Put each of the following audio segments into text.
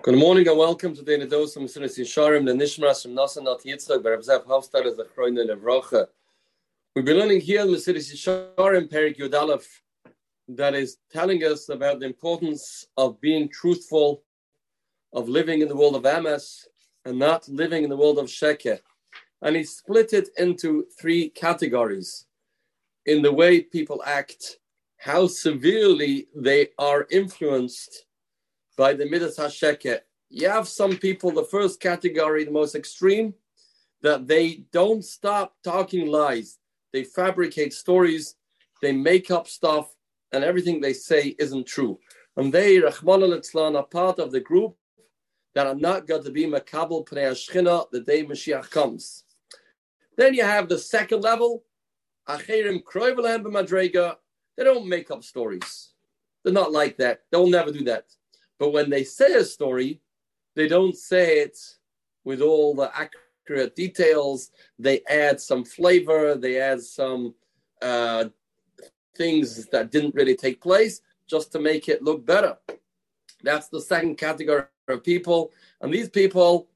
Good morning and welcome to the Nedos of Mesilas Yesharim, the Nishmas from Nasa Nat Yitzchak, Bar Zev Hofstad as the Chroine Levrocha. We've been learning here in the Mesilas Yesharim, Perek Yudalef, that is telling us about the importance of being truthful, of living in the world of Emes, and not living in the world of Sheker. And he split it into three categories in the way people act, how severely they are influenced by the Midas HaSheker. You have some people, the first category, the most extreme, that they don't stop talking lies. They fabricate stories, they make up stuff, and everything they say isn't true. And they, Rahman al are part of the group that are not going to be Makabal Pnei HaShechina the day Mashiach comes. Then you have the second level, Acherim Kroivelem Madrega. They don't make up stories. They're not like that. They'll never do that. But when they say a story, they don't say it with all the accurate details. They add some flavor, they add some uh, things that didn't really take place just to make it look better. That's the second category of people. And these people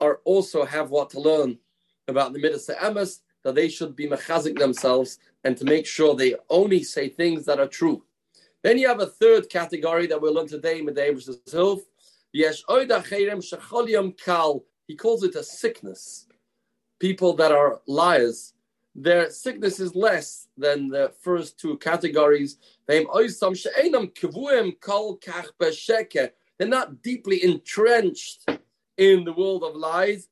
are also have what to learn about the Midas Emes, that they should be mechazik themselves and to make sure they only say things that are true. Then you have a third category that we'll learn today, Medevish Hilf. Yesh kal. He calls it a sickness. People that are liars, their sickness is less than the first two categories. They're not deeply entrenched in the world of lies.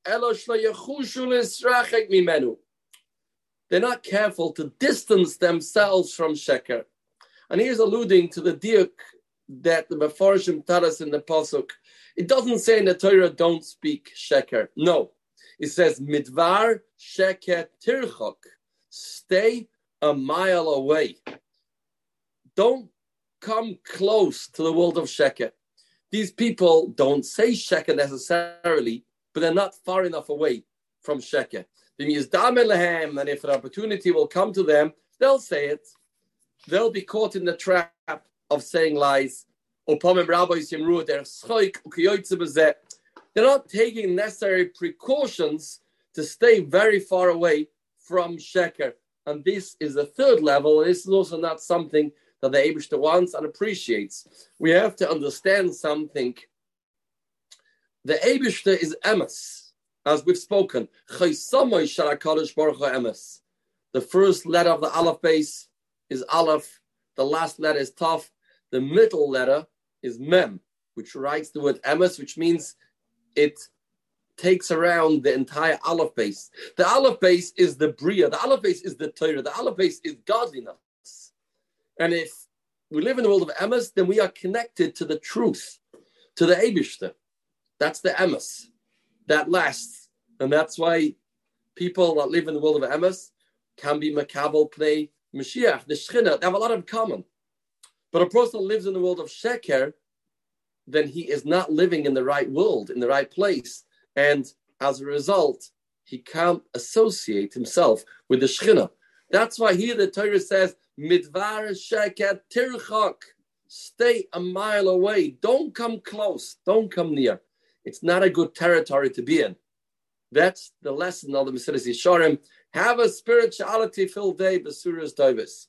They're not careful to distance themselves from sheker. And he's alluding to the diuk that the Mefarshim tell us in the Pasuk. It doesn't say in the Torah, don't speak sheker. No. It says, midvar sheker tirchok. Stay a mile away. Don't come close to the world of sheker. These people don't say sheker necessarily, but they're not far enough away from sheker. They use dam and if an opportunity will come to them, they'll say it they'll be caught in the trap of saying lies. They're not taking necessary precautions to stay very far away from Sheker. And this is the third level. This is also not something that the Abishta wants and appreciates. We have to understand something. The Abishta is Emes, as we've spoken. The first letter of the Aleph Beis is Aleph, the last letter is Taf, the middle letter is Mem, which writes the word Emes, which means it takes around the entire Aleph Beis. The Aleph Beis is the Bria, the Aleph Beis is the Torah, the Aleph Beis is godliness. And if we live in the world of Emes, then we are connected to the truth, to the Abishter. That's the Emes that lasts. And that's why people that live in the world of Emes can be Makabal Pnei Mashiach, the Shechina, they have a lot in common. But a person lives in the world of Sheker, then he is not living in the right world, in the right place. And as a result, he can't associate himself with the Shechina. That's why here the Torah says, Midvar Sheker Tirchak. Stay a mile away. Don't come close. Don't come near. It's not a good territory to be in. That's the lesson of the Mesilas Yesharim. Have a spirituality filled day, Basuras Davis.